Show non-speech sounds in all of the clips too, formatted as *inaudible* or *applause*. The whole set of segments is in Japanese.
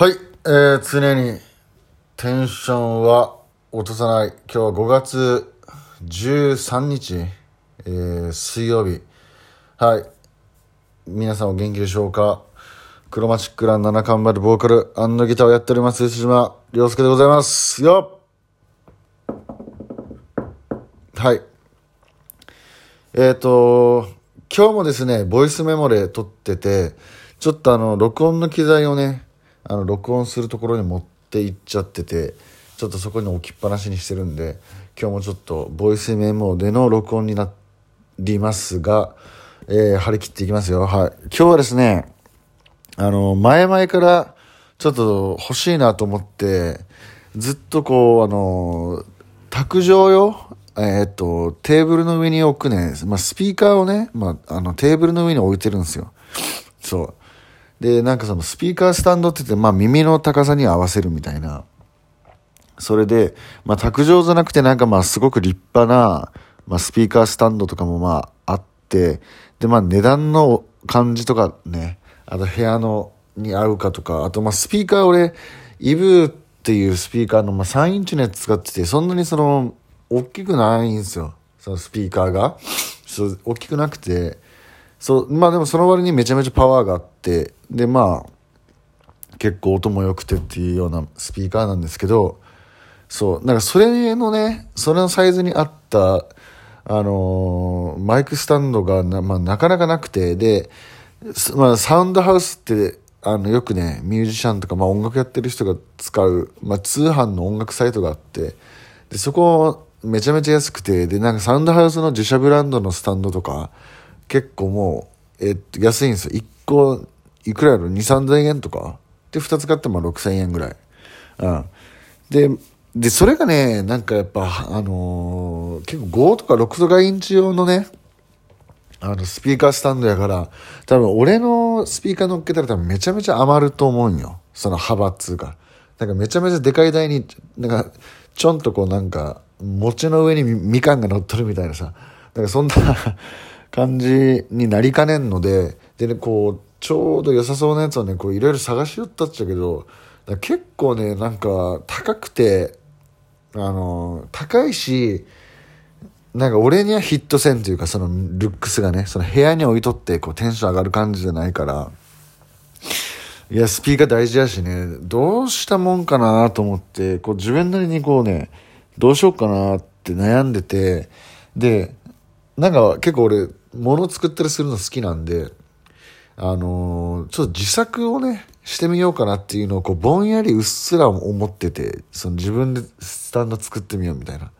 はい、えー、常にテンションは落とさない。今日は5月13日、えー、水曜日。はい。皆さんお元気でしょうか？クロマチックラン七冠バルボーカルギターをやっております、吉島良介でございます。よっはい。えっ、ー、と、今日もですね、ボイスメモで撮ってて、ちょっとあの、録音の機材をね、あの、録音するところに持って行っちゃってて、ちょっとそこに置きっぱなしにしてるんで、今日もちょっとボイスメモでの録音になりますが、えー、張り切っていきますよ。はい。今日はですね、あの、前々からちょっと欲しいなと思って、ずっとこう、あの、卓上よえ、っと、テーブルの上に置くね、まあ、スピーカーをね、まあ、あの、テーブルの上に置いてるんですよ。そう。で、なんかそのスピーカースタンドって言って、まあ耳の高さに合わせるみたいな。それで、まあ卓上じゃなくてなんかまあすごく立派な、まあスピーカースタンドとかもまああって、でまあ値段の感じとかね、あと部屋のに合うかとか、あとまあスピーカー俺、イブっていうスピーカーのまあ3インチのやつ使ってて、そんなにその、大きくないんですよ。そのスピーカーが。そう、大きくなくて、そう、まあでもその割にめちゃめちゃパワーがあって、でまあ、結構音も良くてっていうようなスピーカーなんですけど、そう、なんかそれのね、それのサイズに合った、あのー、マイクスタンドがな,、まあ、なかなかなくて、で、まあ、サウンドハウスって、あの、よくね、ミュージシャンとか、まあ、音楽やってる人が使う、まあ、通販の音楽サイトがあって、で、そこ、めちゃめちゃ安くて、で、なんかサウンドハウスの自社ブランドのスタンドとか、結構もう、えっと、安いんですよ。1個、いくらやろ ?2、3000円とかで、2つ買っても6000円ぐらい。うん。で、で、それがね、なんかやっぱ、あのー、結構5とか6とかインチ用のね、あの、スピーカースタンドやから、多分俺のスピーカー乗っけたら多分めちゃめちゃ余ると思うんよ。その幅っつうか。なんかめちゃめちゃでかい台に、なんか、ちょんとこうなんか、餅の上にみかんが乗っとるみたいなさ、だかそんな感じになりかねんので、でね、こう、ちょうど良さそうなやつをね、こういろいろ探しよったっちゃけど、結構ね、なんか高くて、あの、高いし、なんか俺にはヒットせんというか、そのルックスがね、その部屋に置いとってこうテンション上がる感じじゃないから、いや、スピーカー大事やしね、どうしたもんかなと思って、こう自分なりにこうね、どうしようかなって悩んでて、で、なんか結構俺、物作ったりするの好きなんで、あのー、ちょっと自作をね、してみようかなっていうのをこうぼんやりうっすら思ってて、その自分でスタンド作ってみようみたいな。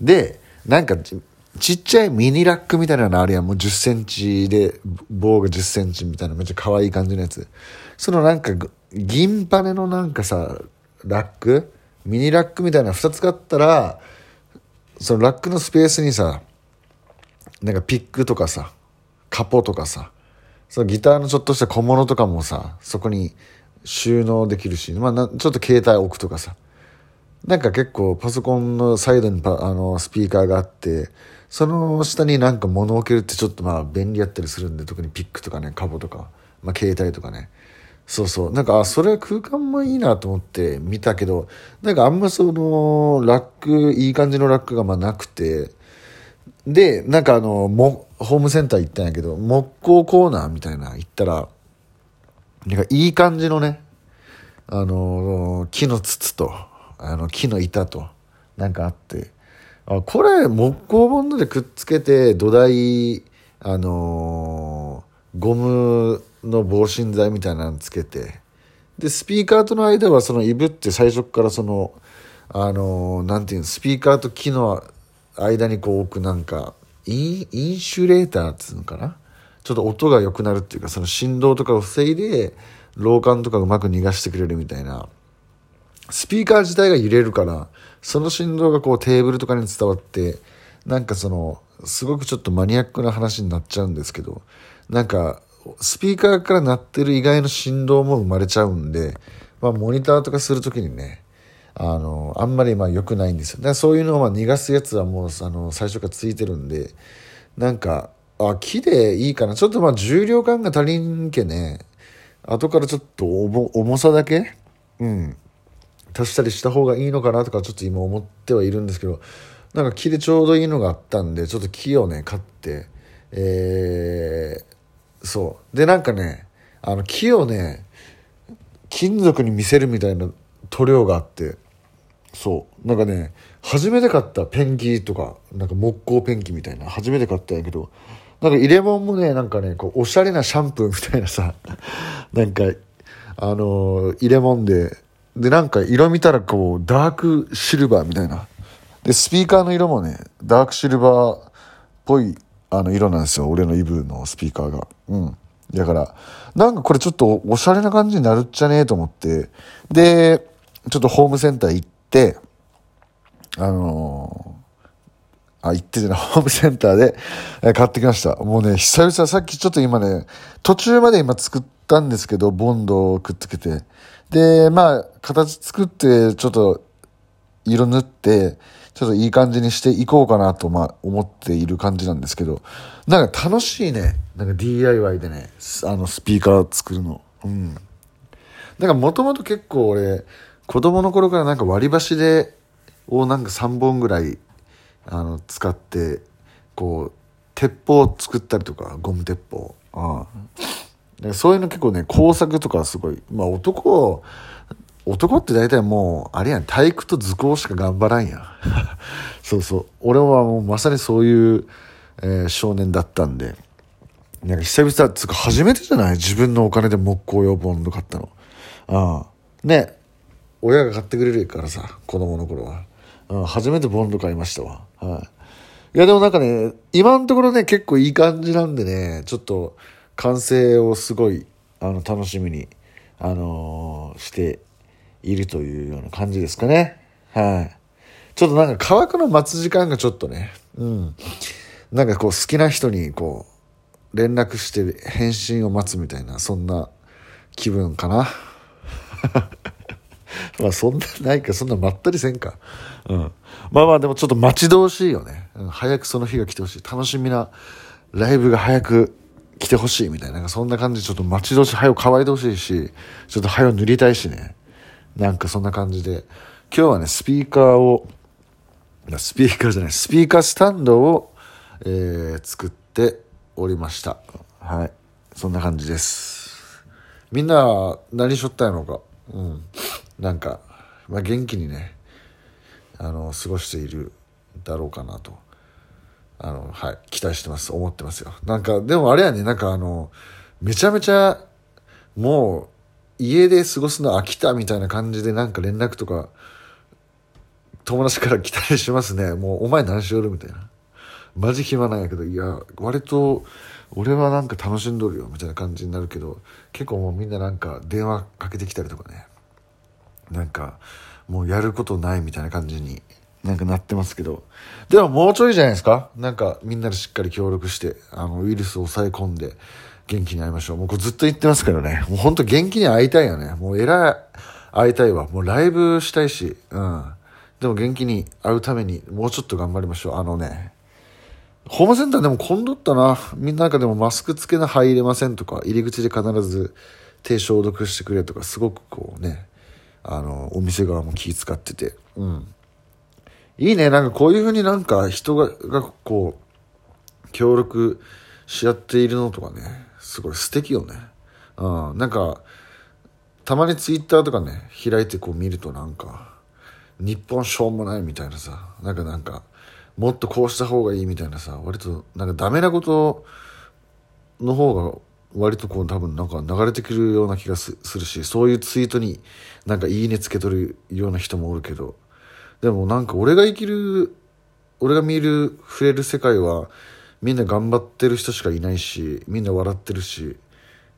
で、なんかちっちゃいミニラックみたいなのあるやん。もう10センチで、棒が10センチみたいなめっちゃ可愛い感じのやつ。そのなんか銀パネのなんかさ、ラック？ミニラックみたいな2つ買ったら、そのラックのスペースにさ、なんかピックとかさ、カポとかさ、そのギターのちょっとした小物とかもさ、そこに収納できるし、まあちょっと携帯置くとかさ、なんか結構パソコンのサイドにパあのスピーカーがあって、その下になんか物置けるってちょっとまあ便利やったりするんで、特にピックとかね、カボとか、まあ携帯とかね。そうそう。なんか、あ、それ空間もいいなと思って見たけど、なんかあんまその、ラック、いい感じのラックがまあなくて、で、なんかあの、も、ホームセンター行ったんやけど、木工コーナーみたいな行ったら、なんかいい感じのね、あの、木の筒と、あの、木の板と、なんかあって、あ、これ木工ボンドでくっつけて土台、あの、ゴムの防振剤みたいなのつけて、で、スピーカーとの間はそのイブって最初からその、あの、なんていうの、スピーカーと木の間にこう置くなんか、インインシュレーターっつうのかな？ちょっと音が良くなるっていうか、その振動とかを防いで、老感とかうまく逃がしてくれるみたいな。スピーカー自体が揺れるから、その振動がこうテーブルとかに伝わって、なんかその、すごくちょっとマニアックな話になっちゃうんですけど、なんか、スピーカーから鳴ってる以外の振動も生まれちゃうんで、まあ、モニターとかするときにね、あの、あんまりまあ良くないんですよ。だそういうのをま逃がすやつはもう、あの、最初からついてるんで、なんか、あ、木でいいかな。ちょっとまあ重量感が足りんけね、後からちょっと重さだけうん足したりした方がいいのかなとかちょっと今思ってはいるんですけどなんか木でちょうどいいのがあったんでちょっと木をね買ってえー、そうでなんかねあの木をね金属に見せるみたいな塗料があってそう。なんかね初めて買ったペンキとかなんか木工ペンキみたいな初めて買ったんやけどなんか入れ物もねなんかねこうおしゃれなシャンプーみたいなさ *laughs* なんかあのー、入れ物ででなんか色見たらこうダークシルバーみたいな。でスピーカーの色もねダークシルバーっぽいあの色なんですよ俺のイブのスピーカーが。うん。だからなんかこれちょっとおしゃれな感じになるっちゃねえと思って。でちょっとホームセンター行ってあのー、あ、行ってじゃない、ホームセンターで、え買ってきました。もうね、久々、さっきちょっと今ね、途中まで今作ったんですけど、ボンドをくっつけて。で、まあ、形作って、ちょっと、色塗って、ちょっといい感じにしていこうかなと、まあ、思っている感じなんですけど、なんか楽しいね。なんか DIY でね、あの、スピーカー作るの。うん。なんかもともと結構俺、子供の頃からなんか割り箸で、をなんか3本ぐらい、あの、使って、こう、鉄砲を作ったりとか、ゴム鉄砲。ああそういうの結構ね、工作とかすごい。まあ男、男って大体もう、あれやん、体育と図工しか頑張らんやん。*laughs* そうそう。俺はもうまさにそういう、えー、少年だったんで。なんか久々、つか初めてじゃない？自分のお金で木工用ボンド買ったの。ああ。ね、親が買ってくれるからさ、子供の頃は。うん、初めてボンド買いましたわ。はい。いや、でもなんかね、今のところね、結構いい感じなんでね、ちょっと完成をすごい、あの、楽しみに、あのー、しているというような感じですかね。はい。ちょっとなんか乾くの待つ時間がちょっとね、うん。なんかこう好きな人にこう、連絡して返信を待つみたいな、そんな気分かな。*laughs* まあそんなないか、そんなまったりせんか。うん。まあまあでもちょっと待ち遠しいよね。うん、早くその日が来てほしい。楽しみなライブが早く来てほしいみたいな。なんそんな感じでちょっと待ち遠しい。早く乾いてほしいし、ちょっと早く塗りたいしね。なんかそんな感じで。今日はね、スピーカーを、スピーカーじゃない、スピーカースタンドを、えー、作っておりました。はい。そんな感じです。みんな何しょったんやろうか。うん。なんか、まあ、元気にねあの過ごしているだろうかなと。あのはい期待してます。思ってますよ。なんかでもあれやねなんかあのめちゃめちゃもう家で過ごすの飽きたみたいな感じでなんか連絡とか友達から来たりしますね。もうお前何しよるみたいな。マジ暇なんやけどいや割と俺はなんか楽しんどるよみたいな感じになるけど結構もうみんななんか電話かけてきたりとかね。なんかもうやることないみたいな感じになんかなってますけど。でももうちょいじゃないですか。なんかみんなでしっかり協力してあのウイルスを抑え込んで元気に会いましょう。もうこれずっと言ってますけどね。もうほんと元気に会いたいよね。もうえらい会いたいわ。もうライブしたいし。うん。でも元気に会うためにもうちょっと頑張りましょう。あのねホームセンターでも混んどったな。みんななんかでもマスク付けな入れませんとか、入り口で必ず手消毒してくれとか、すごくこうね、あの、お店側も気使ってて、うん。いいね、なんかこういうふうになんか人が、がこう、協力し合っているのとかね、すごい素敵よね。うん、なんか、たまにツイッターとかね、開いてこう見るとなんか、日本しょうもないみたいなさ、なんかなんか、もっとこうした方がいいみたいなさ、割となんかダメなことの方が割とこう多分なんか流れてくるような気がするしそういうツイートになんかいいねつけとるような人もおるけど。でもなんか俺が生きる俺が見る触れる世界はみんな頑張ってる人しかいないしみんな笑ってるし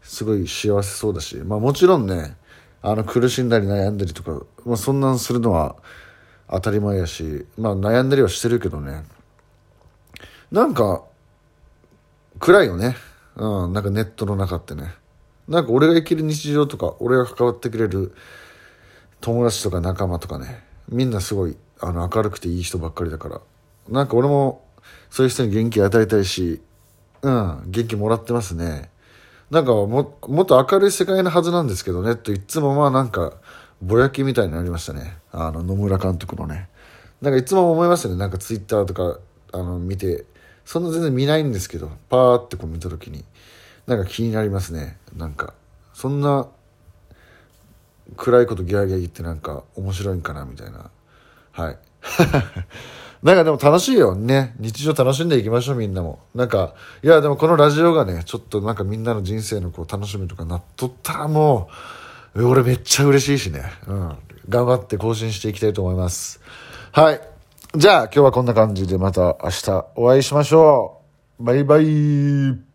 すごい幸せそうだし。まあもちろんねあの苦しんだり悩んだりとか、まあ、そんなんするのは当たり前やしまあ悩んだりはしてるけどね。なんか暗いよね。うん、なんかネットの中ってね。なんか俺が生きる日常とか、俺が関わってくれる友達とか仲間とかね、みんなすごいあの明るくていい人ばっかりだから、なんか俺もそういう人に元気与えたいし、うん、元気もらってますね。なんかも、もっと明るい世界のはずなんですけどね、といつもまあなんか、ぼやきみたいになりましたね。あの、野村監督のね。なんかいつも思いますよね。なんかツイッターとか、あの、見て、そんな全然見ないんですけど、パーってこう見た時に、なんか気になりますね。なんか、そんな、暗いことギャーギャー言ってなんか面白いんかなみたいな。はい。*laughs* なんかでも楽しいよね。日常楽しんでいきましょうみんなも。なんか、いやでもこのラジオがね、ちょっとなんかみんなの人生のこう楽しみとかなっとったらもう、俺めっちゃ嬉しいしね。うん。頑張って更新していきたいと思います。はい。じゃあ今日はこんな感じでまた明日お会いしましょう。バイバイ。